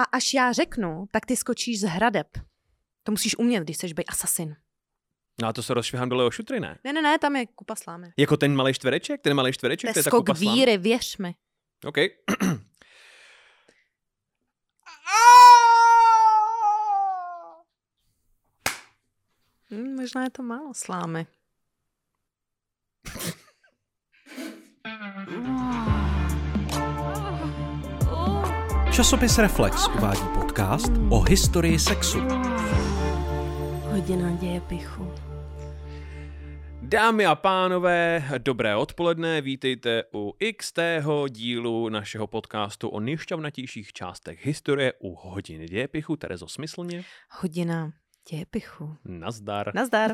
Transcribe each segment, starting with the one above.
A až já řeknu, tak ty skočíš z hradeb. To musíš umět, když chceš být asasin. No a to se rozšvihám dole o šutry, ne? Ne, ne, ne, tam je kupa slámy. Jako ten malý čtvereček? Ten malý To čtvereček? je to je ta skok kupa slámy? víry, věř mi. OK. Hm, možná je to málo slámy. Časopis Reflex uvádí podcast o historii sexu. Hodina dějepichu. Dámy a pánové, dobré odpoledne, vítejte u XT dílu našeho podcastu o nejšťavnatějších částech historie u hodiny dějepichu. Terezo, smyslně? Hodina dějepichu. Nazdar. Nazdar.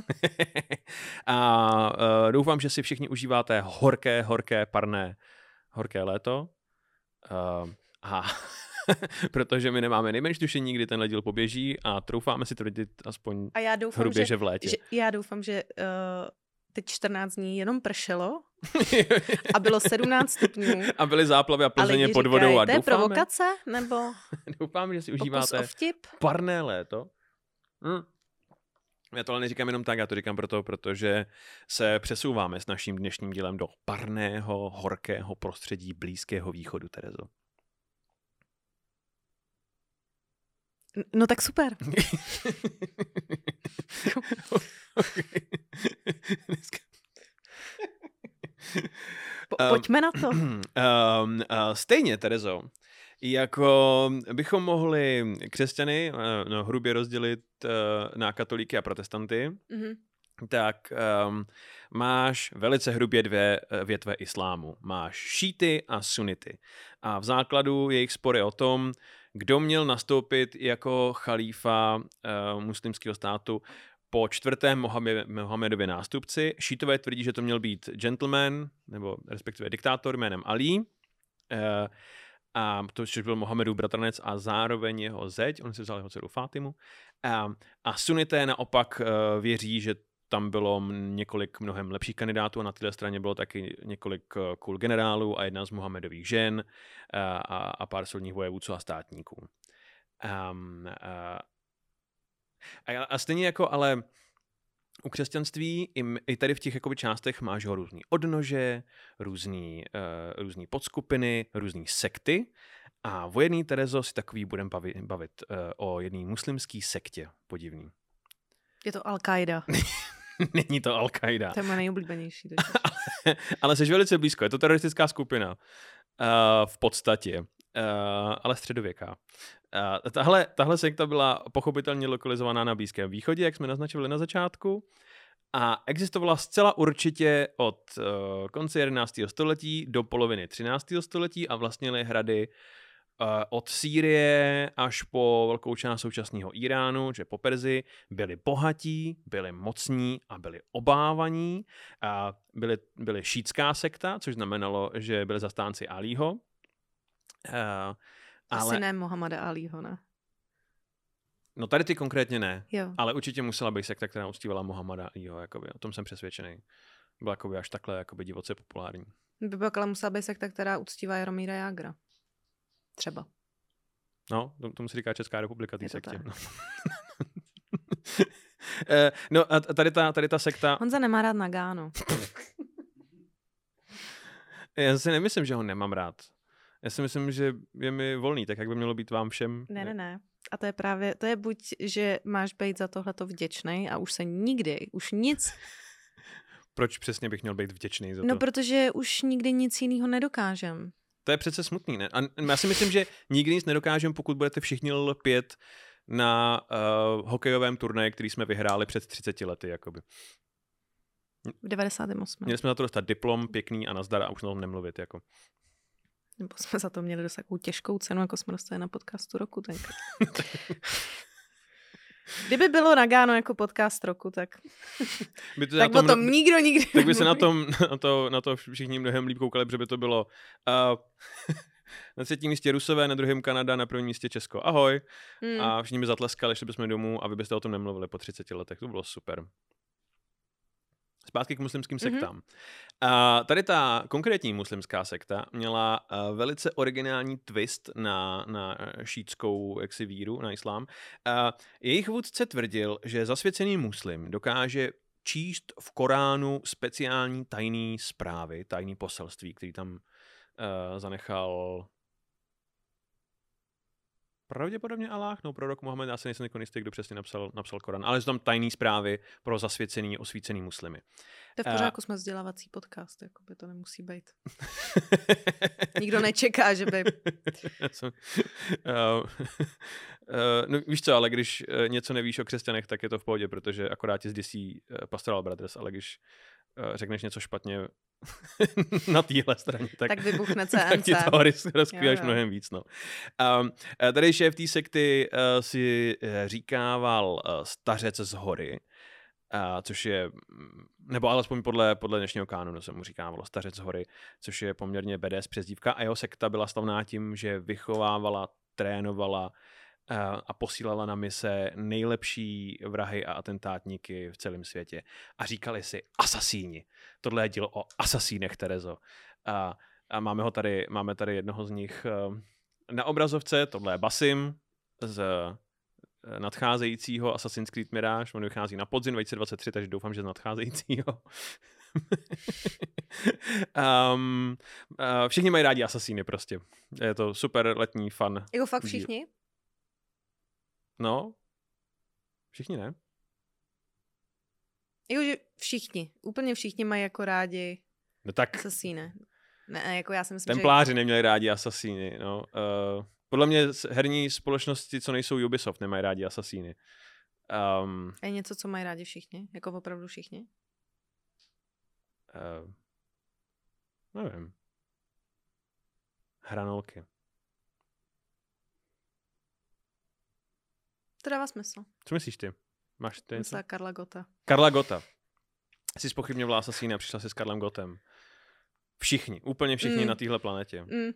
a uh, doufám, že si všichni užíváte horké, horké, parné, horké léto. Uh, a protože my nemáme nejmenší tušení, kdy tenhle díl poběží a troufáme si tvrdit aspoň A já doufám, hrubě, že, že v létě. že, já doufám, že uh, teď 14 dní jenom pršelo a bylo 17 stupňů. a byly záplavy a lidi pod vodou říkají, a to je doufáme, provokace? Nebo doufáme, že si užíváte parné léto. Hm. Já to ale neříkám jenom tak, já to říkám proto, protože se přesouváme s naším dnešním dílem do parného, horkého prostředí Blízkého východu, Terezo. No tak super. Okay. Dneska- Po, Um, pojďme na to. um, uh, stejně, Terezo, jako bychom mohli křesťany uh, no, hrubě rozdělit uh, na katolíky a protestanty, Mhm. tak um, máš velice hrubě dvě větve islámu. Máš šíty a sunity. A v základu jejich spory o tom, kdo měl nastoupit jako chalífa uh, muslimského státu po čtvrtém Mohamed, Mohamedově nástupci. Šítové tvrdí, že to měl být gentleman, nebo respektive diktátor jménem Ali. Uh, a to, což byl Mohamedův bratranec a zároveň jeho zeď, on si vzal jeho dceru Fátimu. A, a sunité naopak uh, věří, že tam bylo několik mnohem lepších kandidátů a na této straně bylo taky několik eh, cool generálů a jedna z Mohamedových žen a, a, a pár soudních vojevůdců a státníků. Um, a, a, a stejně jako ale u křesťanství i, i tady v těch jakoby, částech máš ho různý odnože, různý, uh, různý podskupiny, různý sekty a o jedný Terezo si takový budeme bavit, bavit uh, o jedné muslimské sektě podivný. Je to Al-Qaida. Není to Al-Qaida. To je moje nejoblíbenější. totiž. ale jsi velice blízko. Je to teroristická skupina. Uh, v podstatě. Uh, ale středověká. Uh, tahle, tahle sekta byla pochopitelně lokalizovaná na Blízkém východě, jak jsme naznačili na začátku. A existovala zcela určitě od uh, konce 11. století do poloviny 13. století a vlastnili hrady uh, od Sýrie až po velkou část současného Iránu, že po Perzi, byli bohatí, byli mocní a byli obávaní. A byli, byli šítská sekta, což znamenalo, že byli zastánci Alího. Uh, Asi ale, ne Mohameda Alího, ne? no tady ty konkrétně ne, Jo. ale určitě musela být sekta, která uctívala Mohamada Alího, jakoby, o tom jsem přesvědčený. Byla jakoby až takhle jakoby divoce populární. By byla musela být sekta, která uctívá Jaromíra Jágra. Třeba. No, to- tomu se říká Česká republika, té to sektě. No. No a tady ta, tady ta sekta, Honza nemá rád Nagano. já si nemyslím, že ho nemám rád. Já si myslím, že je mi volný, tak jak by mělo být vám všem. Ne, ne, ne. A to je právě, to je buď, že máš být za tohleto vděčný a už se nikdy, už nic, Proč přesně bych měl být vděčný za to? no protože už nikdy nic jiného nedokážem. To je přece smutný, ne? A já si myslím, že nikdy nic nedokážeme, pokud budete všichni lpět na uh, hokejovém turnaji, který jsme vyhráli před 30 lety, jakoby. V 98. Měli jsme za to dostat diplom, pěkný a nazdar a už na tom nemluvit, jako. Nebo jsme za to měli dost takovou těžkou cenu, jako jsme dostali na podcastu roku tenkrát. Kdyby bylo Nagano jako podcast roku, tak, By to tak na o tom nikdo nikdy tak by se na, tom, na, to, na to všichni mnohem líp koukali, protože by to bylo uh, na třetím místě Rusové, na druhém Kanada, na prvním místě Česko. Ahoj. Hmm. A všichni by zatleskali, šli bychom domů a vy byste o tom nemluvili po 30 letech. To bylo super. Zpátky k muslimským sektám. Mm-hmm. A tady ta konkrétní muslimská sekta měla uh, velice originální twist na, na šítskou jaksi víru, na islám. Uh, jejich vůdce tvrdil, že zasvěcený muslim dokáže číst v Koránu speciální tajný zprávy, tajný poselství, který tam uh, zanechal pravděpodobně Allah, no prorok Mohamed, já se nejsem jistý, kdo přesně napsal, napsal Korán, ale jsou tam tajné zprávy pro zasvěcený, osvícený muslimy. To je v pořádku, uh, jsme vzdělávací podcast, jako by to nemusí být. Nikdo nečeká, že by... uh, uh, no, víš co, ale když něco nevíš o křesťanech, tak je to v pohodě, protože akorát tě zděsí Pastoral Brothers, ale když řekneš něco špatně na téhle straně, tak, tak vybuchne CNC. tak ti to rozkvíjáš mnohem víc. No. Um, tady šéf té sekty uh, si říkával uh, stařec z hory, uh, což je, mm, nebo alespoň podle, podle dnešního kánonu se mu říkávalo stařec z hory, což je poměrně BDS přezdívka a jeho sekta byla slavná tím, že vychovávala, trénovala a posílala na mise nejlepší vrahy a atentátníky v celém světě. A říkali si asasíni. Tohle je díl o asasínech, Terezo. A, a máme ho tady, máme tady jednoho z nich eh, na obrazovce, tohle je Basim z eh, nadcházejícího Assassin's Creed Mirage. On vychází na podzim 2023, takže doufám, že z nadcházejícího. um, uh, všichni mají rádi asasíny prostě. Je to super letní fan. Jako fakt všichni? No, všichni ne. Jakože všichni, úplně všichni mají jako rádi no tak, asasíny. Ne, jako já si myslím, Templáři že... neměli rádi asasíny, no. Uh, podle mě herní společnosti, co nejsou Ubisoft, nemají rádi asasíny. Um, je něco, co mají rádi všichni? Jako opravdu všichni? Uh, nevím. Hranolky. To dává smysl. Co myslíš ty? Máš ty něco? Karla Gota. Karla Gota. Jsi spochybňovala Assassina a přišla si s Karlem Gotem. Všichni, úplně všichni mm. na téhle planetě. Mm.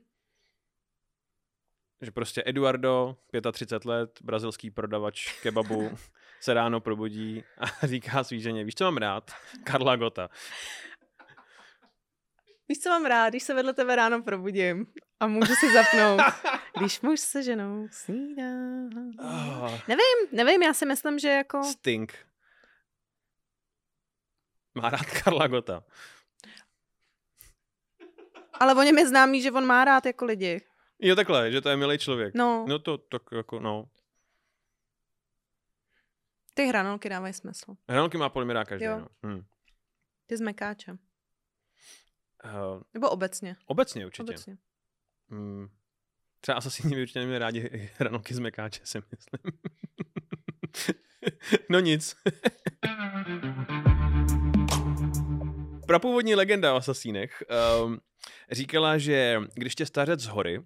Že prostě Eduardo, 35 let, brazilský prodavač kebabu, se ráno probudí a říká svý ženě, víš, co mám rád? Karla Gota. Víš, co mám rád, když se vedle tebe ráno probudím a můžu si zapnout, když muž se ženou snídá. Oh. Nevím, nevím, já si myslím, že jako... Stink. Má rád Karla Gota. Ale o něm je známý, že on má rád jako lidi. Jo, takhle, že to je milý člověk. No. No to tak jako, no. Ty hranolky dávají smysl. Hranolky má podle mě každý, jo. no. Hm. Ty s mekáčem. Uh, Nebo obecně. Obecně určitě. Obecně. Hmm. Třeba asasíni určitě neměli rádi hranolky z mekáče, si myslím. no nic. Prapůvodní legenda o asasínech um, říkala, že když tě stařec z hory,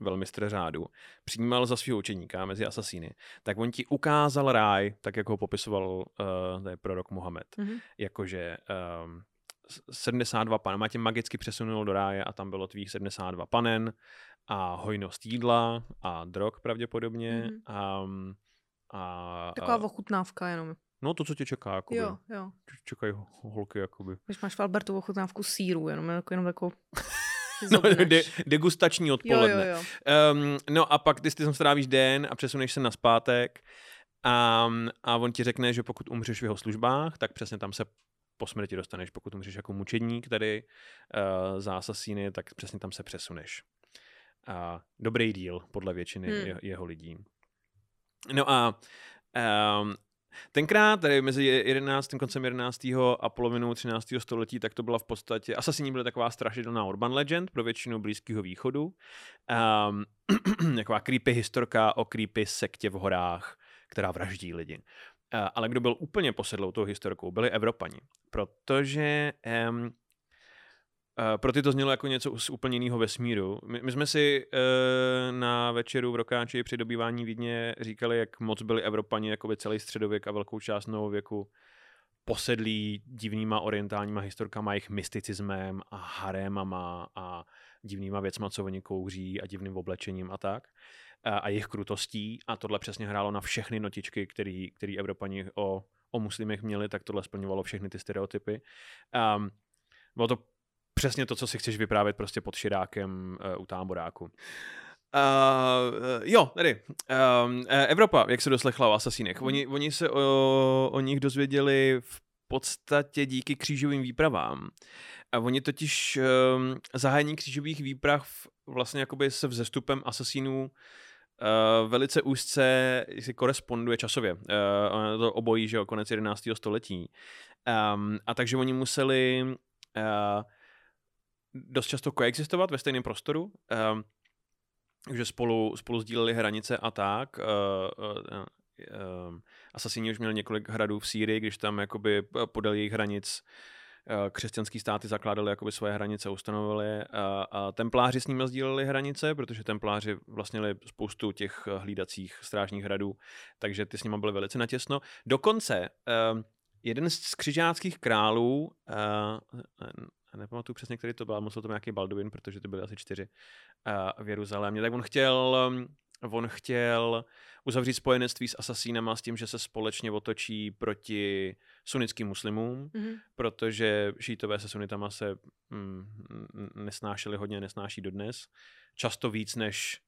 velmistr řádu, přijímal za svého učeníka mezi asasíny, tak on ti ukázal ráj, tak jak ho popisoval uh, prorok Mohamed. Mm-hmm. Jakože um, 72 panen, má tě magicky přesunul do ráje a tam bylo tvých 72 panen a hojnost jídla a drog pravděpodobně. Mm. A, a, Taková a, ochutnávka jenom. No to, co tě čeká, jakoby. Jo, jo. Čekají holky, jakoby. Když máš v Albertu ochutnávku síru, jenom, jako, jenom takovou... no, de, degustační odpoledne. Jo, jo, jo. Um, no a pak ty, ty tam strávíš den a přesuneš se na zpátek a, a on ti řekne, že pokud umřeš v jeho službách, tak přesně tam se po smrti dostaneš. Pokud umřeš jako mučedník tady uh, za asasíny, tak přesně tam se přesuneš. Uh, dobrý díl podle většiny hmm. je, jeho lidí. No a um, Tenkrát, tady mezi 11. koncem 11. a polovinou 13. století, tak to byla v podstatě, Assassini byly taková strašidelná urban legend pro většinu Blízkého východu. Um, taková creepy historka o creepy sektě v horách, která vraždí lidi. Uh, ale kdo byl úplně posedlou tou historkou, byli Evropani. Protože um, Uh, pro ty to znělo jako něco z úplně jiného vesmíru. My, my jsme si uh, na večeru v Rokáči při dobývání Vídně říkali, jak moc byli Evropani jako by celý středověk a velkou část novověku posedlí divnýma orientálníma historkama, jejich mysticismem a harémama a divnýma věcma, co oni kouří a divným oblečením a tak. A, a jejich krutostí a tohle přesně hrálo na všechny notičky, který, který Evropani o o muslimech měli, tak tohle splňovalo všechny ty stereotypy. Um, bylo to přesně to, co si chceš vyprávět prostě pod širákem uh, u táboráku. Uh, jo, tady. Um, Evropa, jak se doslechla o asasínech. Oni, oni se o, o nich dozvěděli v podstatě díky křížovým výpravám. A oni totiž um, zahájení křížových výprav vlastně jakoby se vzestupem asasínů Uh, velice úzce si koresponduje časově. Uh, to obojí, že jo, konec 11. století. Um, a takže oni museli uh, dost často koexistovat ve stejném prostoru. Um, že spolu, spolu sdíleli hranice a tak. Uh, uh, uh, Asasíni už měli několik hradů v Sýrii, když tam jakoby podél jejich hranic křesťanský státy zakládaly jakoby svoje hranice, ustanovili a, a templáři s nimi sdíleli hranice, protože templáři vlastnili spoustu těch hlídacích strážních hradů, takže ty s nimi byly velice natěsno. Dokonce jeden z křižáckých králů, nepamatuju přesně, který to byl, musel to být nějaký Balduin, protože to byly asi čtyři v Jeruzalémě, tak on chtěl, on chtěl uzavřít spojenectví s asasínama s tím, že se společně otočí proti sunnickým muslimům, mm-hmm. protože šítové se sunitama se mm, nesnášeli hodně, nesnáší dodnes. Často víc než,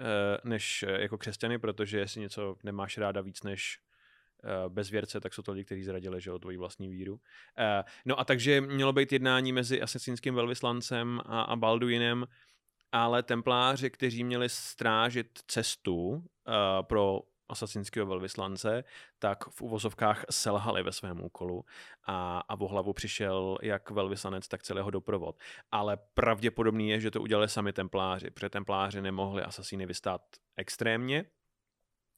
uh, než jako křesťany, protože jestli něco nemáš ráda víc než Eh, bezvěrce, tak jsou to lidi, kteří zradili že o tvoji vlastní víru. Eh, no a takže mělo být jednání mezi asasínským velvyslancem a, a Balduinem, ale templáři, kteří měli strážit cestu uh, pro asasinského velvyslance, tak v uvozovkách selhali ve svém úkolu a, a o hlavu přišel jak velvyslanec, tak celého doprovod. Ale pravděpodobný je, že to udělali sami templáři, protože templáři nemohli asasíny vystát extrémně,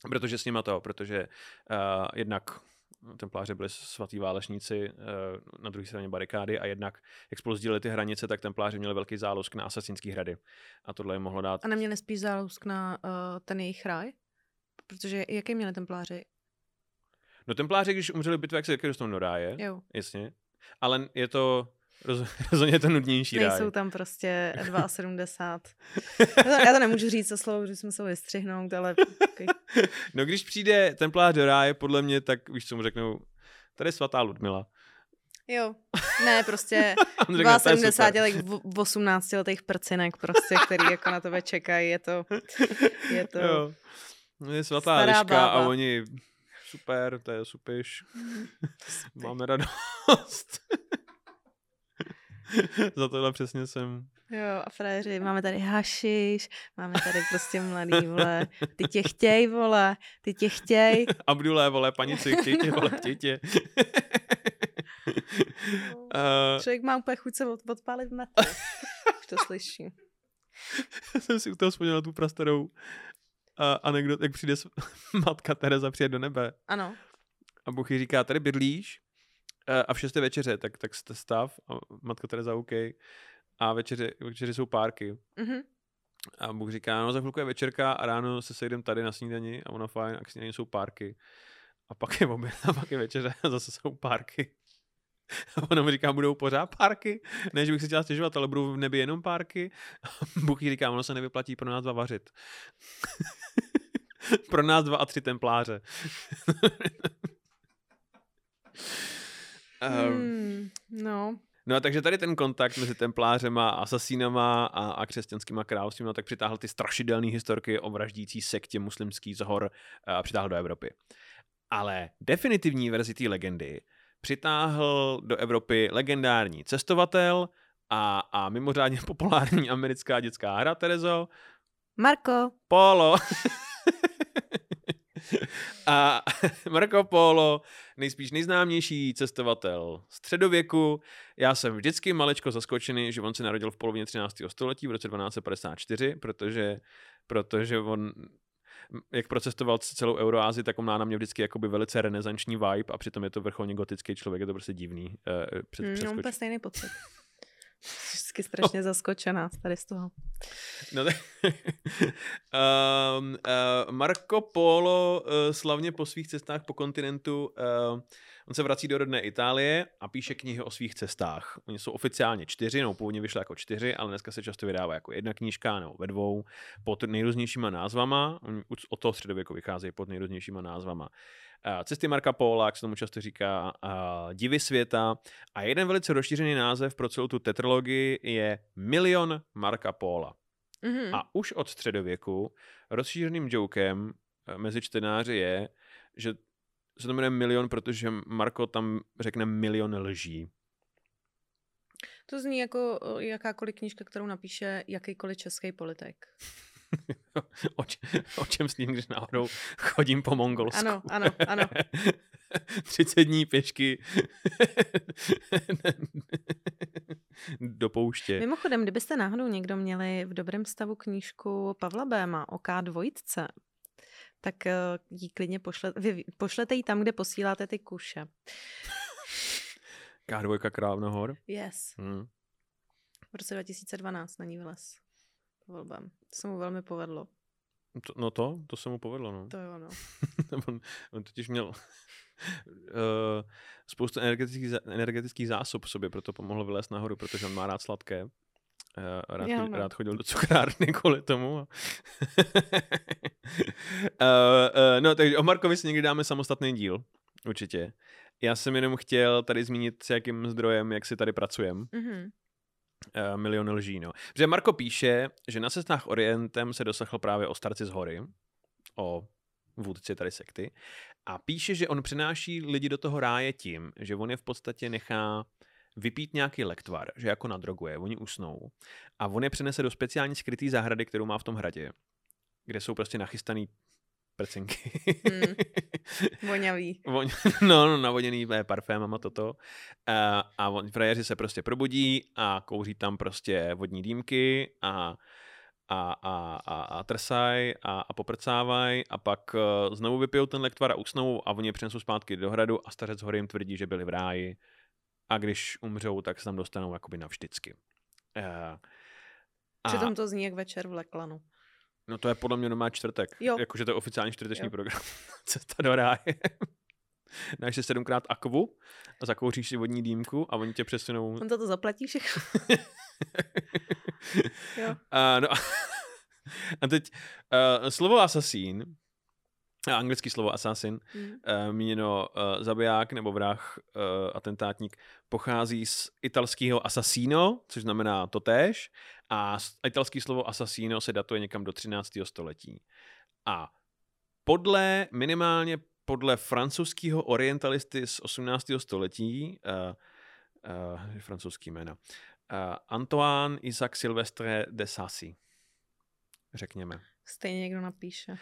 protože s nima to, protože uh, jednak templáři byli svatý válečníci uh, na druhé straně barikády a jednak, jak spolu sdíleli ty hranice, tak templáři měli velký zálusk na asasinský hrady. A tohle jim mohlo dát... A neměli spíš zálusk na uh, ten jejich ráj? Protože jaký měli templáři? No templáři, když umřeli bitvě, jak se taky dostanou do ráje. Jo. Jasně. Ale je to rozhodně to nudnější Nejsou ráj. tam prostě 2,70. Já to nemůžu říct to slovo, že jsme se vystřihnout, ale... Okay. No když přijde templář do ráje, podle mě, tak víš, co mu řeknou, tady je svatá Ludmila. Jo, ne, prostě 2,70 letých, 18 letých prcinek prostě, který jako na tebe čekají, je to, je to... Jo. Je svatá Liška a oni super, to je supiš. Máme radost. Za tohle přesně jsem. Jo, a frajeři, máme tady hašiš, máme tady prostě mladý, vole, ty tě chtěj, vole, ty tě chtěj. Abdulé, vole, panici, chtěj tě, vole, chtěj tě. uh... Člověk má úplně chuť se od, odpálit v metru. Už to slyším. jsem si u toho vzpomněl tu prastarou uh, anekdot, jak přijde matka Tereza přijet do nebe. Ano. A Bůh jí říká, tady bydlíš, a v šesté večeře, tak, tak stav a matka Tereza OK. A večeři, večeři jsou párky. Mm-hmm. A Bůh říká, no za chvilku je večerka a ráno se sejdem tady na snídani a ono fajn, a k snídani jsou párky. A pak je oběd a pak je večeře a zase jsou párky. A ona mu říká, budou pořád párky? Ne, že bych si chtěla stěžovat, ale budou v nebi jenom párky. A Bůh jí říká, ono se nevyplatí pro nás dva vařit. pro nás dva a tři templáře. Um, hmm, no. No a takže tady ten kontakt mezi templářema, asasínama a, a křesťanskýma královstvíma no, tak přitáhl ty strašidelné historky o vraždící sektě muslimský zhor a přitáhl do Evropy. Ale definitivní verzi té legendy přitáhl do Evropy legendární cestovatel a, a mimořádně populární americká dětská hra, Terezo. Marco. Polo. A Marco Polo, nejspíš nejznámější cestovatel středověku. Já jsem vždycky malečko zaskočený, že on se narodil v polovině 13. století v roce 1254, protože, protože on jak procestoval celou Euroázii, tak on má na mě vždycky jakoby velice renesanční vibe a přitom je to vrcholně gotický člověk, je to prostě divný. Uh, před, mm, mám stejný pocit. Vždycky strašně no. zaskočená tady z toho. No um, uh, Marco Polo uh, slavně po svých cestách po kontinentu uh, On se vrací do rodné Itálie a píše knihy o svých cestách. Oni jsou oficiálně čtyři, no původně vyšly jako čtyři, ale dneska se často vydává jako jedna knížka nebo ve dvou pod nejrůznějšíma názvama. Oni od toho středověku vycházejí pod nejrůznějšíma názvama. Eh, Cesty Marka Paula, jak se tomu často říká, eh, Divy světa. A jeden velice rozšířený název pro celou tu tetralogii je Milion Marka Paula. Mhm. A už od středověku rozšířeným jokem eh, mezi čtenáři je, že se to jmenuje milion, protože Marko tam řekne milion lží. To zní jako eh, jakákoliv knížka, kterou napíše jakýkoliv český politik. o, č- o čem s ním, když náhodou chodím po Mongolsku. Ano, ano, ano. 30 dní pěšky do pouště. Mimochodem, kdybyste náhodou někdo měli v dobrém stavu knížku Pavla Béma o K2, tak eh, ji klidně pošle, vy, pošlete ji tam, kde posíláte ty kuše. K2 Krávna hor. Yes. Hmm. V roce 2012 na ní vylez. Pavel Bém. To se mu velmi povedlo. To, no to, to se mu povedlo, no. To je ono. on, on totiž měl uh, spoustu energetických, energetických zásob v sobě, proto pomohlo vylézt nahoru, protože on má rád sladké. Uh, rád, Jo, chodil, no. rád chodil do cukrárny kvůli tomu. uh, uh, no, takže o Markovi si někdy dáme samostatný díl, určitě. Já jsem jenom chtěl tady zmínit, s jakým zdrojem, jak si tady pracujeme. Mhm. Uh, milion lží, no. Protože Marko píše, že na cestách Orientem se doslechl právě o starci z hory, o vůdci tady sekty, a píše, že on přináší lidi do toho ráje tím, že on je v podstatě nechá vypít nějaký lektvar, že jako nadroguje, oni usnou a on je přenese do speciální skrytý zahrady, kterou má v tom hradě, kde jsou prostě nachystaný prcinky. Hmm. Voňavý. Voň, no, no, navoněný eh, parfémama toto. A, a on, frajeři se prostě probudí a kouří tam prostě vodní dýmky a a, a, a, a trsaj a, a poprcávaj a pak uh, znovu vypijou ten lektvar a usnou a oni je přinesou zpátky do hradu a stařec hory jim tvrdí, že byli v ráji a když umřou, tak se tam dostanou jakoby navždycky. Uh, a, Přitom to zní jak večer v Leklanu. No to je podle mě normální čtvrtek. Jo. Jakože to je oficiální čtvrteční Jo. program. Cesta do ráje. Dáš si sedmkrát akvu a zakouříš si vodní dýmku a oni tě přesunou. On za to zaplatí všechno. Jo. A, no, a teď uh, slovo asasín, a anglický slovo assassin, Hmm. uh, míněno uh, zabiják nebo vrah, uh, atentátník, pochází z italského assassino, což znamená totéž, a italský slovo assassino se datuje někam do 13. století. A podle, minimálně podle francouzského orientalisty z 18. století, uh, uh, francouzský jména, uh, Antoine Isaac Silvestre de Sassy, řekněme. Stejně někdo napíše. Uh,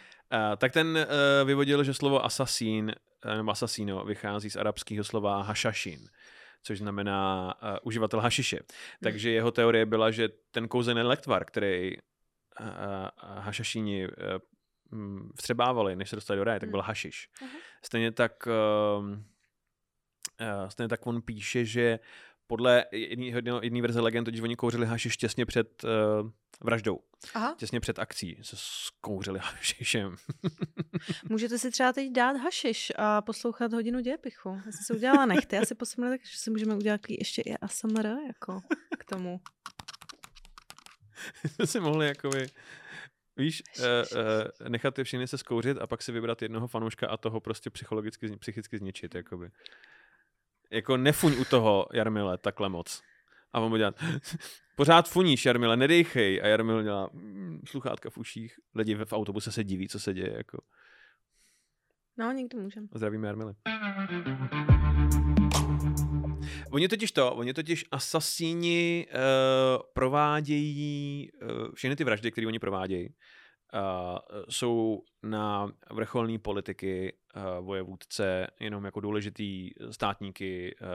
tak ten uh, vyvodil, že slovo asasín uh, nebo asasíno vychází z arabského slova hašašin, což znamená uh, uživatel hašiše. Takže jeho teorie byla, že ten kouzelný lektvar, který uh, hašašíni uh, mm, vstřebávali, než se dostali do ráje, tak Hmm. byl hašiš. Aha. Stejně tak, uh, uh, stejně tak on píše, že podle jedné verze legend, totiž oni kouřili hašiš těsně před uh, vraždou, Aha. těsně před akcí se skouřili hašišem. Můžete si třeba teď dát hašiš a poslouchat hodinu dějepichu. Já jsem si udělala nechty, já si posledně tak, že si můžeme udělat ještě i ASMR jako k tomu. jsme si mohli jakoby, víš, uh, uh, nechat ty všechny se skouřit a pak si vybrat jednoho fanouška a toho prostě psychologicky, psychicky zničit, jakoby. Jako nefuň u toho, Jarmile, takhle moc. A on bude dělat, pořád funíš, Jarmile, nedejchej. A Jarmil dělá mm, sluchátka v uších. Lidi v autobuse se diví, co se děje, jako. No, někdy můžeme. Zdravíme Jarmile. Oni totiž to, oni totiž asasíni uh, provádějí uh, všechny ty vraždy, které oni provádějí, uh, jsou na vrcholní politiky, uh, vojevůdce, jenom jako důležitý státníky, uh,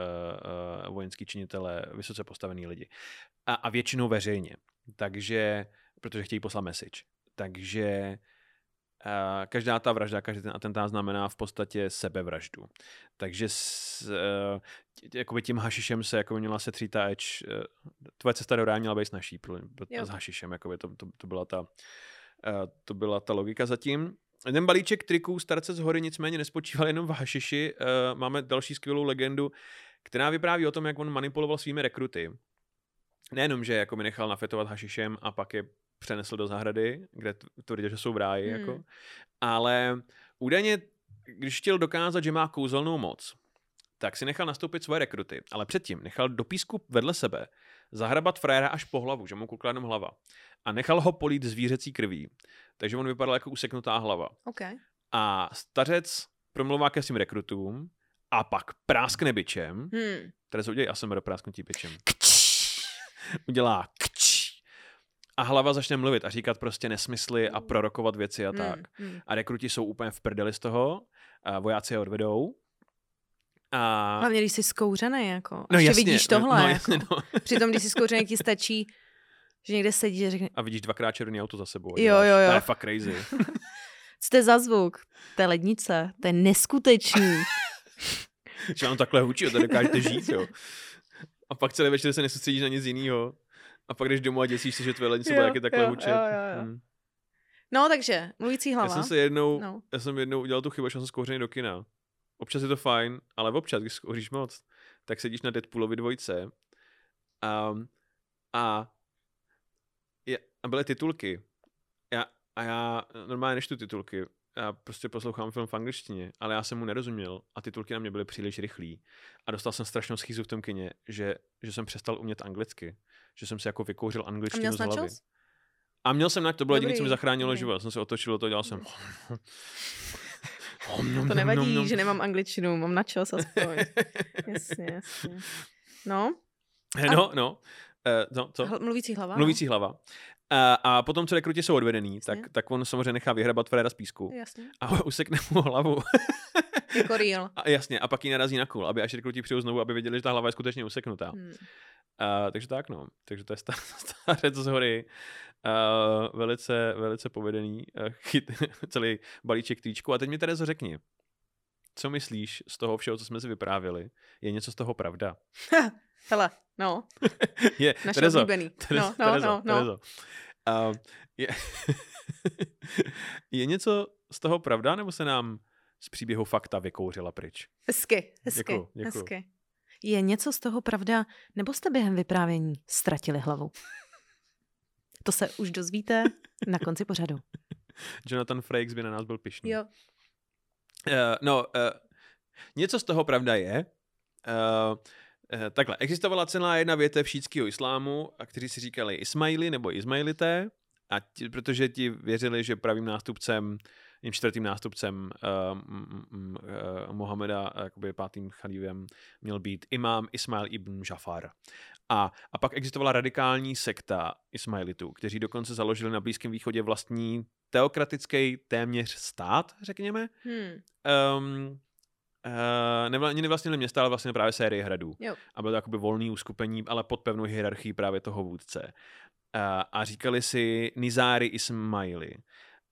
uh, vojenský činitele, vysoce postavený lidi. A, a většinou veřejně. Takže, protože chtějí poslat message. Takže každá ta vražda, každý ten atentát znamená v podstatě sebevraždu. Takže s, tě- jakoby tím hašišem se jako měla se třít ta tvoje cesta do ráje měla být snažší s hašišem, jakoby to, to, to, byla ta, uh, to byla ta logika zatím. ten balíček triků starce z hory nicméně nespočíval jenom v hašiši. Uh, máme další skvělou legendu, která vypráví o tom, jak on manipuloval svými rekruty. Nejenom, že jako mi nechal nafetovat hašišem a pak je přenesl do zahrady, kde tvrdil, že jsou v ráji, hmm. jako. ale údajně, když chtěl dokázat, že má kouzelnou moc, tak si nechal nastoupit svoje rekruty, ale předtím nechal do písku vedle sebe zahrabat fréra až po hlavu, že mu koukla jenom hlava. A nechal ho polít zvířecí krví. Takže on vypadal jako useknutá hlava. Okay. A stařec promluvá ke svým rekrutům a pak práskne bičem. Hmm. Terezo, udělej ASMR prásknutí bičem. Kč! Udělá kč! A hlava začne mluvit a říkat prostě nesmysly a prorokovat věci a tak. Hmm. A rekruti jsou úplně v prdeli z toho. A vojáci je odvedou. A... Hlavně, když jsi zkouřený, jako. No Ještě jasně, vidíš tohle, no, jako. jasně, no. Přitom, když jsi zkouřený, ti stačí, že někde sedí a řekne, A vidíš dvakrát červený auto za sebou. a Jo, děláš, jo, jo. To je fakt crazy. co to je za zvuk? To je lednice, to je neskutečný. že vám takhle hučí, to dokážete žít, jo. A pak celý večer se nesoustředíš na nic jiného. A pak jdeš domů a děsíš se, že tvoje lednice bude Jo, taky takhle jo, hučet. jo, jo, jo. Hm. No, takže, mluvící hlava. Já jsem se jednou, No. já jsem jednou udělal tu chybu, že jsem skouřený do kina. Občas je to fajn, ale občas, když skouříš moc, tak sedíš na Deadpoolovi dvojce um, a, je, a byly titulky. Já, a já normálně nečtu titulky, já prostě poslouchám film v angličtině, ale já jsem mu nerozuměl a titulky na mě byly příliš rychlý. A dostal jsem strašnou schýzu v tom kině, že, že jsem přestal umět anglicky. Že jsem si jako vykouřil A angličtinu z hlavy. A měl jsem na to, bylo jediné, co mi zachránilo dobrý. život. Jsem se otočil do toho, dělal jsem... To nevadí, že nemám angličtinu, mám na čas aspoň. jasně, jasně. No, No, no. Uh, no, co? hl- mluvící hlava. no. Mluvící hlava. A, a potom, co rekruti jsou odvedený, Jasně. tak, tak on samozřejmě nechá vyhrabat fréra z písku. Jasně. a usekne mu hlavu. Jako real. A jasně, a pak ji narazí na kůl, aby až rekruti přijou znovu, aby věděli, že ta hlava je skutečně useknutá. Hmm. Uh, takže tak, no. Takže to je sta- starec z hory. Uh, velice, velice povedený. Uh, chyt, celý balíček týčku. A teď mi Terezo řekni, co myslíš z toho všeho, co jsme si vyprávěli? Je něco z toho pravda? Hele, no, Je, naše Terezo, oblíbený. Terezo, no, no, Terezo, no, no. Terezo. Uh, je, je něco z toho pravda, nebo se nám z příběhu fakta vykouřila pryč? Hezky, hezky, Děkuju, děkuju. hezky. Je něco z toho pravda, nebo jste během vyprávění ztratili hlavu? To se už dozvíte na konci pořadu. Jonathan Frakes by na nás byl pišný. Jo. Uh, no, uh, něco z toho pravda je. Uh, uh, takhle, existovala celá jedna větev šítského islámu, a kteří si říkali Ismaili nebo Ismailité, a ti, protože ti věřili, že pravým nástupcem, tím čtvrtým nástupcem uh, m, m, uh, Mohameda, jakoby pátým chalívem, měl být imám Ismail ibn Jafar. A, a pak existovala radikální sekta Ismailitů, kteří dokonce založili na Blízkém východě vlastní teokratický téměř stát, řekněme. Hmm. Um, Uh, nevla, ani nevlastnili města, ale vlastně právě série hradů. Jo. A bylo to jakoby volný uskupení, ale pod pevnou hierarchií právě toho vůdce. Uh, a říkali si Nizáry Ismaili.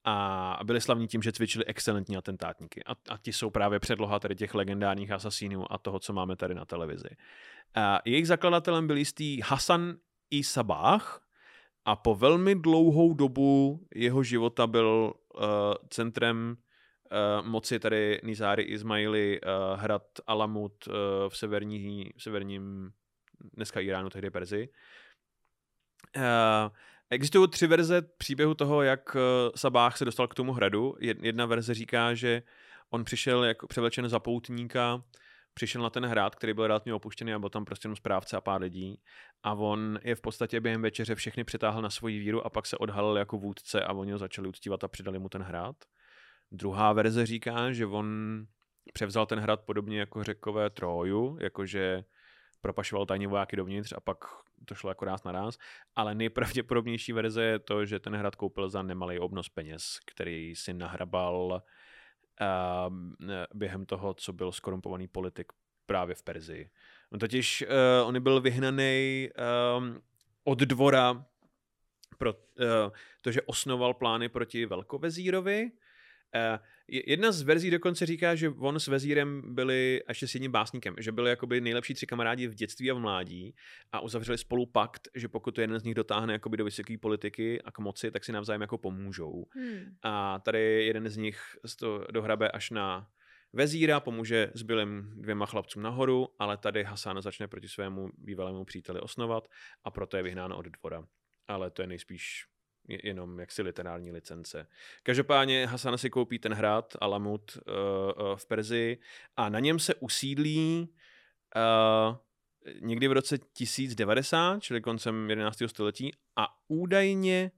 A byli slavní tím, že cvičili excelentní atentátníky. A, a ti jsou právě předloha tady těch legendárních asasínů a toho, co máme tady na televizi. Uh, jejich zakladatelem byl jistý Hasan i Sabah a po velmi dlouhou dobu jeho života byl uh, centrem uh, moci tady Nizáry Ismaili, uh, hrad Alamut uh, v, severní, v severním, dneska Iránu, tehdy Perzi. Uh, existují tři verze příběhu toho, jak uh, Sabách se dostal k tomu hradu. Jed- Jedna verze říká, že on přišel jako převlečen za poutníka, přišel na ten hrad, který byl relativně opuštěný a byl tam prostě jenom správce a pár lidí. A on je v podstatě během večeře všechny přitáhl na svoji víru a pak se odhalil jako vůdce a oni ho začali uctívat a přidali mu ten hrad. Druhá verze říká, že on převzal ten hrad podobně jako řekové Troju, jakože propašoval tajně vojáky dovnitř a pak to šlo jako ráz na ráz. Ale nejpravděpodobnější verze je to, že ten hrad koupil za nemalý obnos peněz, který si nahrabal uh, během toho, co byl skorumpovaný politik právě v Perzii. On totiž, uh, on byl vyhnaný um, od dvora pro uh, to, že osnoval plány proti velkovezírovi, jedna z verzí dokonce říká, že on s vezírem byli, a ještě s jedním básníkem, že byli jakoby nejlepší tři kamarádi v dětství a v mládí a uzavřeli spolu pakt, že pokud to jeden z nich dotáhne jakoby do vysoké politiky a k moci, tak si navzájem jako pomůžou. Hmm. A tady jeden z nich to dohrabe až na vezíra, pomůže zbylým dvěma chlapcům nahoru, ale tady Hasan začne proti svému bývalému příteli osnovat a proto je vyhnán od dvora. Ale to je nejspíš jenom jaksi literární licence. Každopádně Hasan si koupí ten hrad Alamut uh, uh, v Perzii a na něm se usídlí uh, někdy v roce 1090, čili koncem 11. století a údajně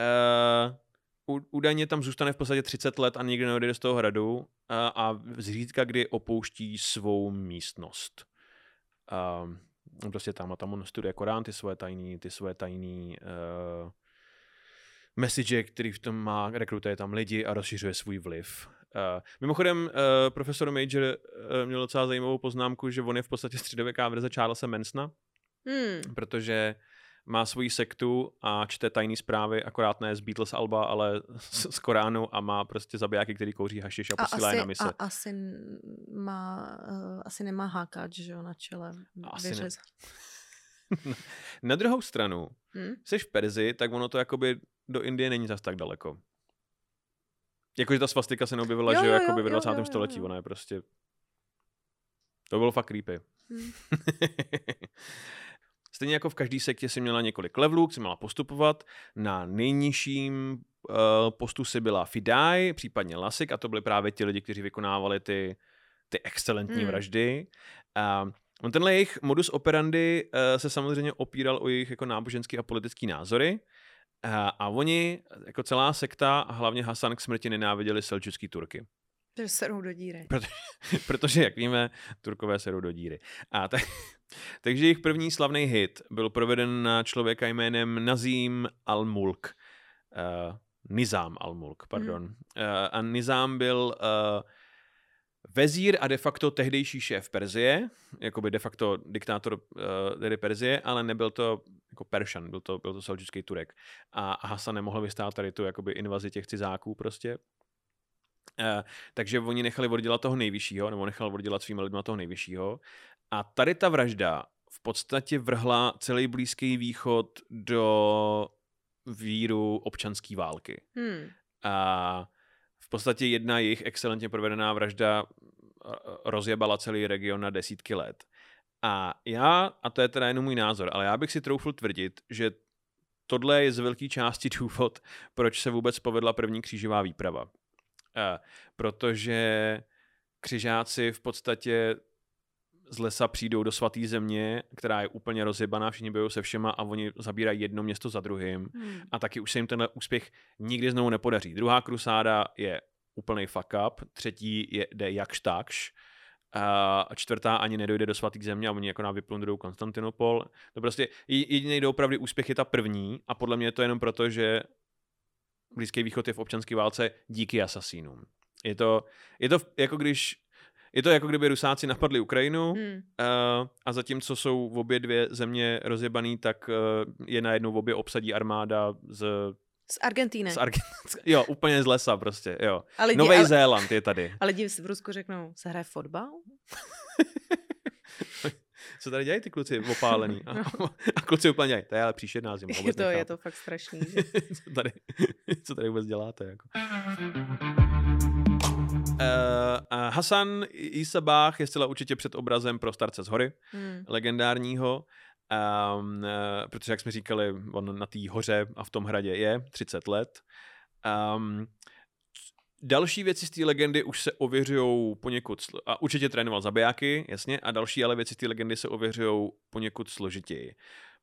uh, údajně tam zůstane v podstatě 30 let a nikdy neodejde z toho hradu a zřídka kdy opouští svou místnost. Uh, prostě tam a tam on studuje Korán, ty svoje tajný, ty svoje tajný uh, message, který v tom má, rekrutuje tam lidi a rozšiřuje svůj vliv. Uh, mimochodem, uh, profesor Major uh, měl docela zajímavou poznámku, že on je v podstatě středověká verze Charlesa Mansona, Hmm. protože má svoji sektu a čte tajné zprávy, akorát ne z Beatles Alba, ale z, z Koránu a má prostě zabijáky, který kouří hašiš a A posílá je asi, na mise. a asi, má, uh, asi nemá hákač, že jo, na čele. Asi ne. Na druhou stranu, Hm? jsi v Perzi, tak ono to jakoby do Indie není zas tak daleko. Jakože ta svastika se neobjevila, Jo, že jo, jakoby v jo, 20. jo, jo, století, ona je prostě... To bylo fakt creepy. Hm. Stejně jako v každé sektě si měla několik levelů, si měla postupovat. Na nejnižším uh, postu si byla Fidai, případně Lasik, a to byli právě ti lidi, kteří vykonávali ty, ty excelentní Hmm. vraždy. Uh, on tenhle jejich modus operandi uh, se samozřejmě opíral o jejich jako náboženský a politický názory. Uh, a oni, jako celá sekta, a hlavně Hasan k smrti nenáviděli selčuský Turky. Takže serou do díry. Protože, jak víme, Turkové serou do díry. A tak, takže jejich první slavný hit byl proveden na člověka jménem Nazím al-Mulk. Uh, Nizám al-Mulk, pardon. Uh, a Nizám byl uh, vezír a de facto tehdejší šéf Perzie, jakoby de facto diktátor uh, tedy Perzie, ale nebyl to jako Peršan, byl to, byl to selčucký Turek. A Hasan nemohl vystát tady tu jakoby invazi těch cizáků prostě. Uh, takže oni nechali oddělat toho nejvyššího, nebo nechal oddělat svými lidmi toho nejvyššího. A tady ta vražda v podstatě vrhla celý Blízký východ do víru občanské války. Hmm. A v podstatě jedna jejich excelentně provedená vražda eh, rozjebala celý region na desítky let. A já, a to je teda jenom můj názor, ale já bych si troufl tvrdit, že tohle je z velké části důvod, proč se vůbec povedla první křížová výprava. Eh, protože křižáci v podstatě z lesa přijdou do svaté země, která je úplně rozjebaná, všichni bojou se všema a oni zabírají jedno město za druhým Hmm. a taky už se jim tenhle úspěch nikdy znovu nepodaří. Druhá krusáda je úplný fuck up, třetí je, jde jakž takž, a čtvrtá ani nedojde do svatých země a oni jako nám vyplundrují Konstantinopol. To prostě jediný doopravdy úspěch je ta první a podle mě je to jenom proto, že Blízký východ je v občanské válce díky asasínům. Je to, je to jako když je to jako kdyby Rusáci napadli Ukrajinu Hmm. uh, a zatímco jsou v obě dvě země rozjebaný, tak uh, je najednou v obě obsadí armáda z, Z Argentíny. z Argentina. Jo, úplně z lesa prostě, jo. ale, Nový ale, Zéland je tady. ale lidi v Rusku řeknou, se hraje fotbal? Co tady dělají ty kluci opálený? A, a kluci úplně dělají, to je ale příšerná zima. Je to, je to fakt strašný. Že? co, tady, co tady vůbec děláte? Jako? Uh, uh, Hasan Isabách je zcela určitě před obrazem pro starce z hory, Hmm. legendárního, um, uh, protože, jak jsme říkali, on na té hoře a v tom hradě je 30 let. Um, další věci z té legendy už se ověřují poněkud, sl- a určitě trénoval zabijáky, jasně, a další ale věci z té legendy se ověřují poněkud složitěji.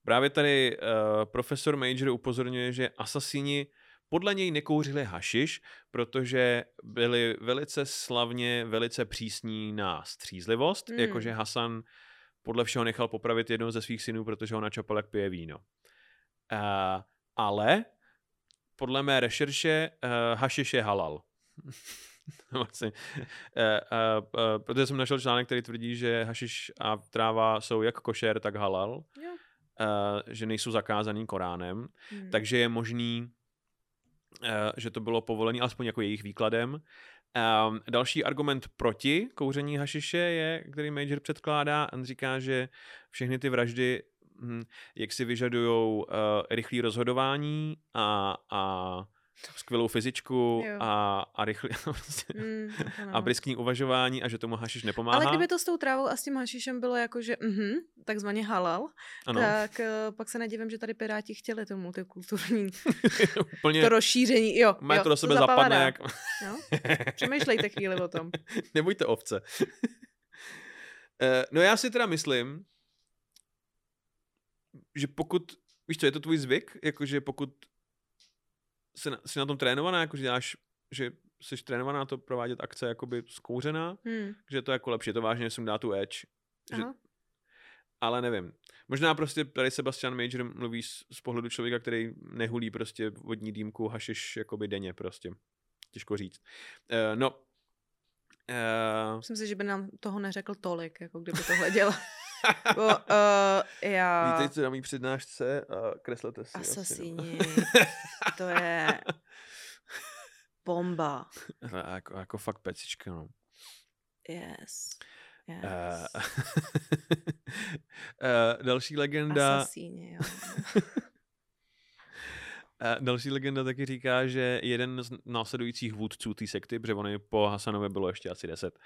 Právě tady uh, profesor Major upozorňuje, že asasíni podle něj nekouřili hašiš, protože byli velice slavně, velice přísní na střízlivost, mm. jakože Hasan podle všeho nechal popravit jednoho ze svých synů, protože ho načapal, jak pije víno. Uh, ale podle mé rešerše uh, hašiš je halal. Vlastně, uh, uh, uh, protože jsem našel článek, který tvrdí, že hašiš a tráva jsou jak košer, tak halal, Jo. uh, že nejsou zakázaný Koránem, Hmm. takže je možný že to bylo povolené, alespoň jako jejich výkladem. Um, další argument proti kouření hašiše je, který Major předkládá, on říká, že všechny ty vraždy hm, jak si vyžadují uh, rychlé rozhodování a, a skvělou fyzičku Jo. a, a, rychlý, Mm, ano. a briskní uvažování a že tomu hašiš nepomáhá. Ale kdyby to s tou trávou a s tím hašišem bylo jako, že mhm, takzvaně halal, ano, tak uh, pak se nedivím, že tady Piráti chtěli to multikulturní, úplně to rozšíření. Jo, má jo, to do sebe zapadá. zapadne. Jak... Jo? Přemýšlejte chvíli o tom. Nebuďte ovce. Eh, no já si teda myslím, že pokud, víš co, je to tvůj zvyk, jakože pokud jsi na, jsi na tom trénovaná, jakože děláš, že jsi trénovaná na to provádět akce jakoby zkouřená, Hmm. že to je jako lepší, to vážně sundá tu edge. Že, Aha. ale nevím. Možná prostě tady Sebastian Major mluví z, z pohledu člověka, který nehulí prostě vodní dýmku hašiš jakoby denně prostě. Těžko říct. Uh, no, uh, Myslím si, že by nám toho neřekl tolik, jako kdyby tohle dělal. Bo, uh, já... Vítejte na mý přednášce a kreslete si. no. Asasíni. To je bomba. no. jako, jako fakt pecička, no. Yes. Yes. Uh, uh, další legenda, Asasíni, jo. uh, další legenda taky říká, že jeden z následujících vůdců té sekty, protože oni po Hasanovi bylo ještě asi deset,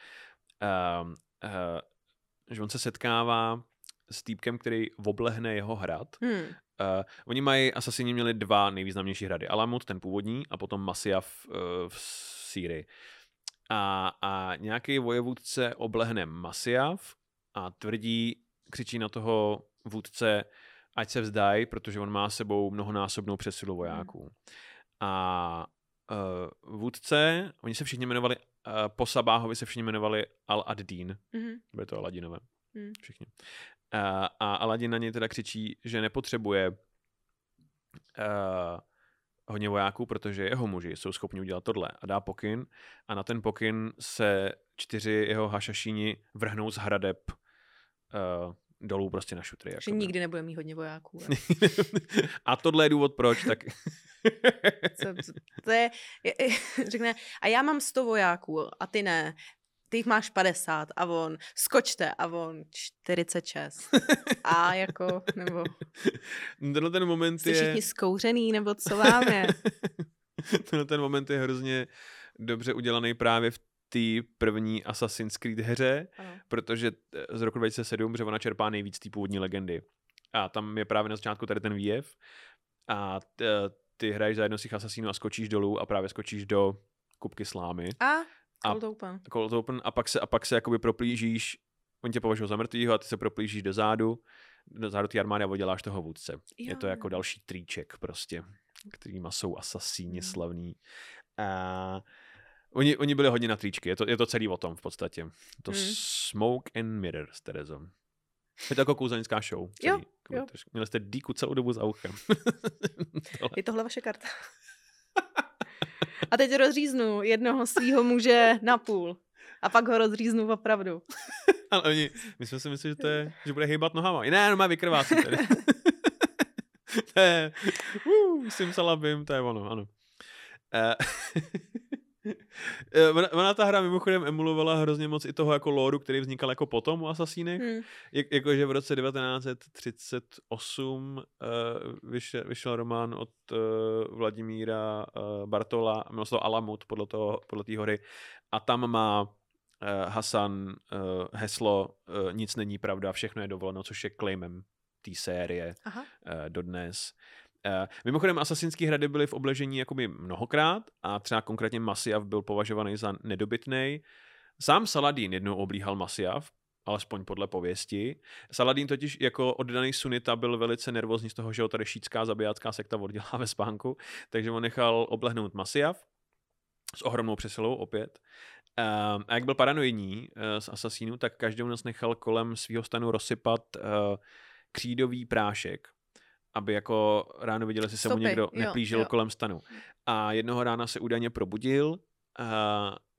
uh, uh, že on se setkává s týpkem, který oblehne jeho hrad. Hmm. Uh, oni mají, asasini měli dva nejvýznamnější hrady. Alamut, ten původní, a potom Masiaf uh, v Sýrii. A, a nějaký vojevůdce oblehne Masiaf a tvrdí, křičí na toho vůdce, ať se vzdají, protože on má s sebou mnohonásobnou přesilu vojáků. A uh, vůdce, oni se všichni jmenovali, po Sabáhovi se všichni jmenovali Al-Ad-Din, Mhm. byly to Aladinové. Hmm. Všichni. A, a Aladin na něj teda křičí, že nepotřebuje uh, hodně vojáků, protože jeho muži jsou schopni udělat tohle. A dá pokyn a na ten pokyn se čtyři jeho hašašíni vrhnou z hradeb uh, dolů prostě na šutry. Že jakoby. nikdy nebude mít hodně vojáků. jo. a tohle je důvod, proč, tak Co- To je, je, je, řekne, a já mám 100 vojáků a ty ne. Ty jich máš 50 a on, skočte a on 46. A jako, nebo tenhle ten moment jste je... všichni zkouřený, nebo co vám je? Tenhle ten moment je hrozně dobře udělaný právě v té první Assassin's Creed hře, Ano. protože eh, z roku 2007, že ona čerpá nejvíc té původní legendy. A tam je právě na začátku tady ten výjev a t, eh, ty hraješ za jedno z těch asasínů a skočíš dolů a právě skočíš do kupky slámy. A A- Cold Open. Cold Open a pak se, a pak se jakoby proplížíš, oni tě považují za mrtvýho a ty se proplížíš do zádu, do zádu té armády a odděláš toho vůdce. Je to Jo. jako další tríček prostě, kterýma jsou asasíni slavní. A oni, oni byli hodně na tríčky, je to, je to celý o tom v podstatě. To Hmm. Smoke and Mirrors, Terezo. Je to jako kouzelnická show. Celý. jo. Měli jste díku celou dobu za uchem. Tohle. Je tohle vaše karta? A teď rozříznu jednoho svého muže na půl. A pak ho rozříznu opravdu. Ale oni, my jsme si mysleli, že, to je, že bude hýbat nohama. Ne, no má vykrvácí tady. to je, uh, simsalabim, to je ono, ano. Eh, ona, ona, ta hra mimochodem emulovala hrozně moc i toho jako lóru, který vznikal jako potom u Asasínech. Hmm. Jak, jakože v roce 1938 uh, vyšel, vyšel román od uh, Vladimíra uh, Bartola, jmenuje se to Alamut podle, toho, podle té hory a tam má uh, Hasan uh, heslo uh, nic není pravda, všechno je dovoleno, což je claimem té série Aha. uh, dodnes. Uh, mimochodem, asasinské hrady byly v obležení jakoby mnohokrát a třeba konkrétně Masiav byl považovaný za nedobytný. Sám Saladin jednou oblíhal Masiav, alespoň podle pověsti. Saladin totiž jako oddaný sunita byl velice nervózní z toho, že ho tady šítská zabijácká sekta oddělá ve spánku, takže on nechal oblehnout Masiav s ohromnou přesilou opět. Um, a jak byl paranoidní uh, z asasínů, tak každou noc nechal kolem svého stanu rozsypat uh, křídový prášek, aby jako ráno viděli, jestli se mu někdo jo, neplížil jo. kolem stanu. A jednoho rána se údajně probudil, uh,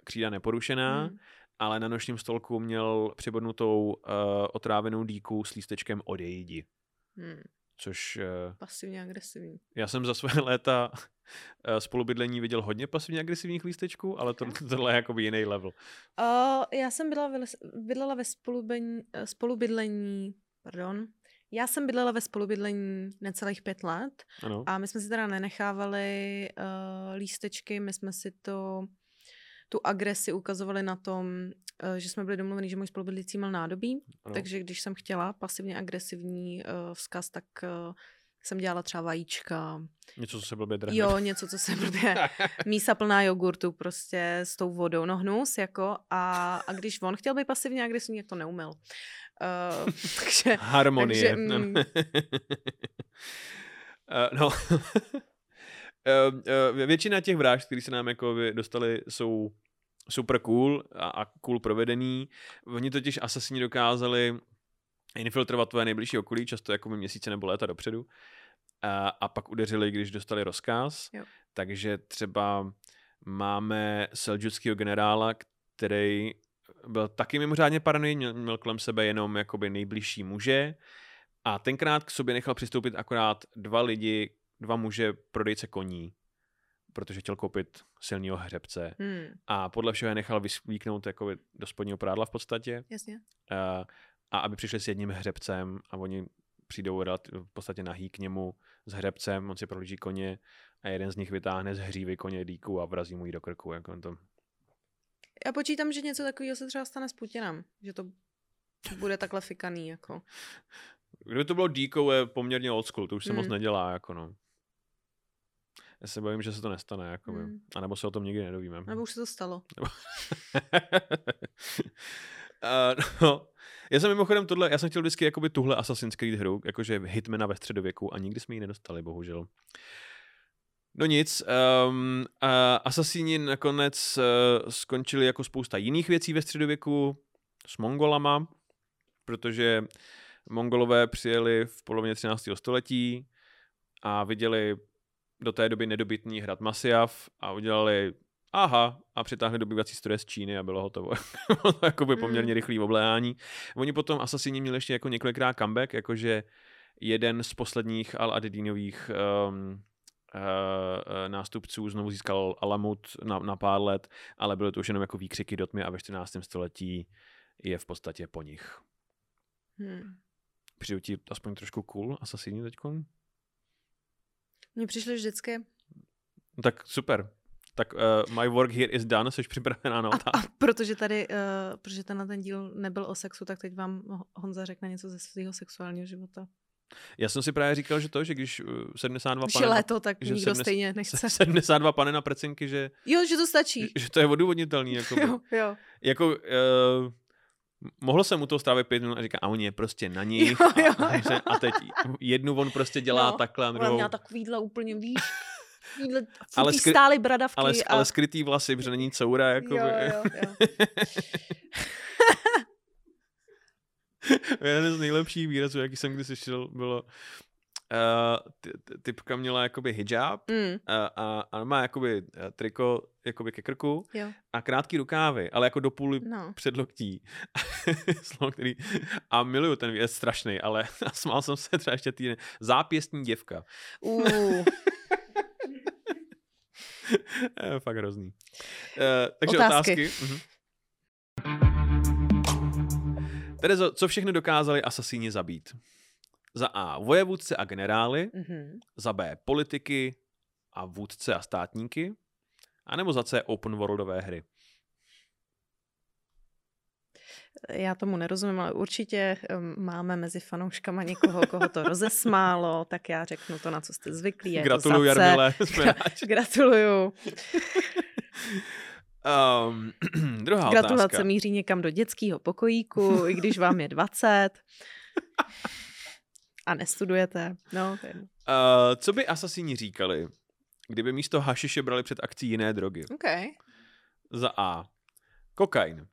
křída neporušená, Hmm. ale na nočním stolku měl přibodnutou uh, otrávenou dýku s lístečkem odejdi. Hmm. což eh, Pasivně agresivní. já jsem za své léta eh, spolubydlení viděl hodně pasivně agresivních lístečků, ale to, tohle je jakoby jiný level. Uh, já jsem byla ve, bydlela ve spolubydlení, spolubydlení, pardon, já jsem bydlela ve spolubydlení necelých pět let Ano. a my jsme si teda nenechávali uh, lístečky, my jsme si to tu agresi ukazovali na tom, uh, že jsme byli domluveni, že můj spolubydlící měl nádobí, ano. takže když jsem chtěla pasivně agresivní uh, vzkaz, tak uh, jsem dělala třeba vajíčka, Něco, co se blbě drhne. jo, něco, co se blbě, mísa plná jogurtu prostě s tou vodou, no hnus, jako, a, a když on chtěl být pasivně agresivní, jak to neuměl. Uh, takže, Harmonie. Takže, mm. Eh, no. Eh, eh, Většina těch vražd, které se nám jako dostali, jsou super cool a, a cool provedený. Oni totiž asasini dokázali infiltrovat tvoje nejbližší okolí, často jako měsíce nebo léta dopředu. A, a pak udeřili, když dostali rozkaz. Jo. Takže třeba máme seljukského generála, který byl taky mimořádně paranoidní, měl, měl kolem sebe jenom jakoby nejbližší muže a tenkrát k sobě nechal přistoupit akorát dva lidi, dva muže prodejce koní, protože chtěl koupit silného hřebce hmm, a podle všeho je nechal vysvíknout jako do spodního prádla v podstatě jasně. a, a aby přišli s jedním hřebcem a oni přijdou v podstatě nahý k němu s hřebcem, on si prohlíží koně a jeden z nich vytáhne z hřívy koně dýku a vrazí mu ji do krku. Jako to. Já počítám, že něco takového se třeba stane s Putinem, že to bude takhle fikaný, jako. Kdyby to bylo díkou, je poměrně old school, to už se Mm. moc nedělá, jako no. Já se bojím, že se to nestane, jako. Mm. A nebo se o tom nikdy nedovíme. Nebo už se to stalo. uh, no. Já jsem mimochodem tohle, já jsem chtěl vždycky jakoby tuhle Assassin's Creed hru, jakože Hitmana ve středověku a nikdy jsme ji nedostali, bohužel. No nic, um, uh, Asasíni nakonec uh, skončili jako spousta jiných věcí ve středověku s Mongolama, protože Mongolové přijeli v polovině 13. století a viděli do té doby nedobytný hrad Masiav a udělali aha a přitáhli dobývací stroje z Číny a bylo hotovo. Jakoby Mm. poměrně rychlý obléhání. Oni potom asasini měli ještě jako několikrát comeback, jakože jeden z posledních Al-Adidinových um, nástupců znovu získal Alamut na, na pár let, ale bylo to už jenom jako výkřiky do tmy a ve 14. století je v podstatě po nich. Hmm. Přijdu ti aspoň trošku cool asasini teďkon? Mně přišlo vždycky, No tak super. Tak uh, my work here is done, jsi připravená na a, a otázku. protože tady, uh, protože tenhle ten díl nebyl o sexu, tak teď vám Ho- Honza řekne něco ze svého sexuálního života. Já jsem si právě říkal, že to, že když uh, 72 Už je pane na, léto, tak že nikdo sedmdes- stejně nechce. 72 pane na precinky, že, Jo, že to stačí. že to je odůvodnitelný. Jako, Jo, jo. jako uh, mohl jsem mu to strávit pět minut a říká, a on je prostě na nich Jo, a, jo, a, jo. a teď jednu on prostě dělá No, takhle a Ona druhou, měla takovýhle úplně, víš, Ale ale skry- stály bradavky ale, a... ale skrytý vlasy, protože není coura. Jako, jo, jo, jo. Jeden z nejlepších výrazů, jaký jsem kdy slyšel, bylo uh, ty, ty, typka měla jakoby hijab Mm, a, a, a má jakoby eh, triko jakoby ke krku jo, a krátký rukávy, ale jako do půly no. předloktí. Slovo, který... A miluju ten věc, strašný, ale smál jsem se třeba ještě týden. Zápěstní děvka. Uh, fakt hrozný. Uh, takže Otázky. otázky. Mhm. Terezo, co všechno dokázali asasíni zabít? Za A. Vojevůdce a generály. mhm. Za B. Politiky a vůdce a státníky. A nebo za C. Open worldové hry. Já tomu nerozumím, ale určitě máme mezi fanouškama někoho, koho to rozesmálo, tak já řeknu to, na co jste zvyklí. Gratuluju. Jarmile. Gratuluju. Um, druhá Gratulace otázka. míří někam do dětského pokojíku, i když vám je 20 a nestudujete. No. Uh, co by asasíni říkali, kdyby místo hašiše brali před akcí jiné drogy? OK. Za A. Kokain.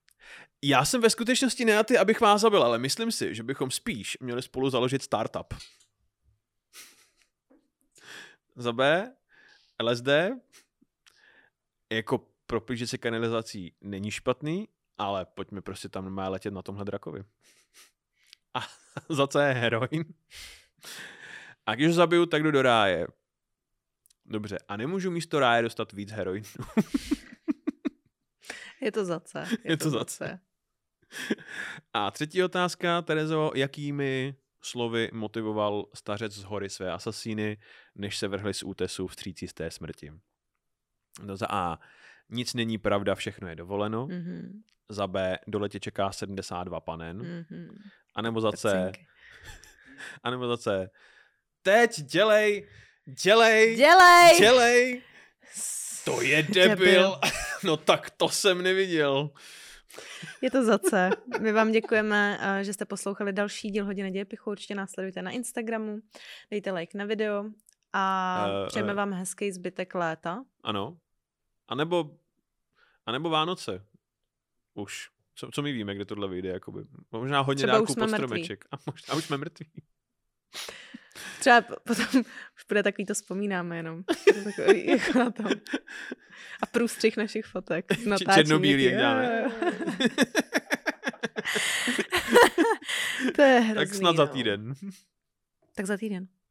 Já jsem ve skutečnosti ne na ty, abych vás zabil, ale myslím si, že bychom spíš měli spolu založit startup. Za B. LSD. Jako propížet se kanalizací není špatný, ale pojďme prostě tam má letět na tomhle drakovi. A za C. Heroin. A když ho zabiju, tak jdu do ráje. Dobře, a nemůžu místo ráje dostat víc heroinu. Je to za C. Je, Je to za C. A třetí otázka, Terezo, jakými slovy motivoval stařec z hory své asasíny, než se vrhli z útesu vstříc z té smrti? No za A. Nic není pravda, všechno je dovoleno. Mhm, Za B. Dole tě čeká 72 panen. mhm. A nebo za C. A nebo za C. Teď dělej, dělej, Dělej! dělej. To je debil. Debil. No tak to jsem neviděl. Je to za C. My vám děkujeme, eh, že jste poslouchali další díl Hodiny dějepichu. Určitě nás sledujte na Instagramu, dejte like na video a Eh, přejeme eh. vám hezký zbytek léta. Ano. A nebo, a nebo Vánoce. Už. Co, co my víme, kde tohle vyjde, jakoby. Možná hodně Třeba dárků pod mrtví. stromeček. A možná už jsme mrtví. Třeba potom už bude takový to vzpomínáme jenom. Takový, jako na tom. A průstřih našich fotek. Černobílý, jak dáme. to je hrozný, tak snad za no. týden. Tak za týden.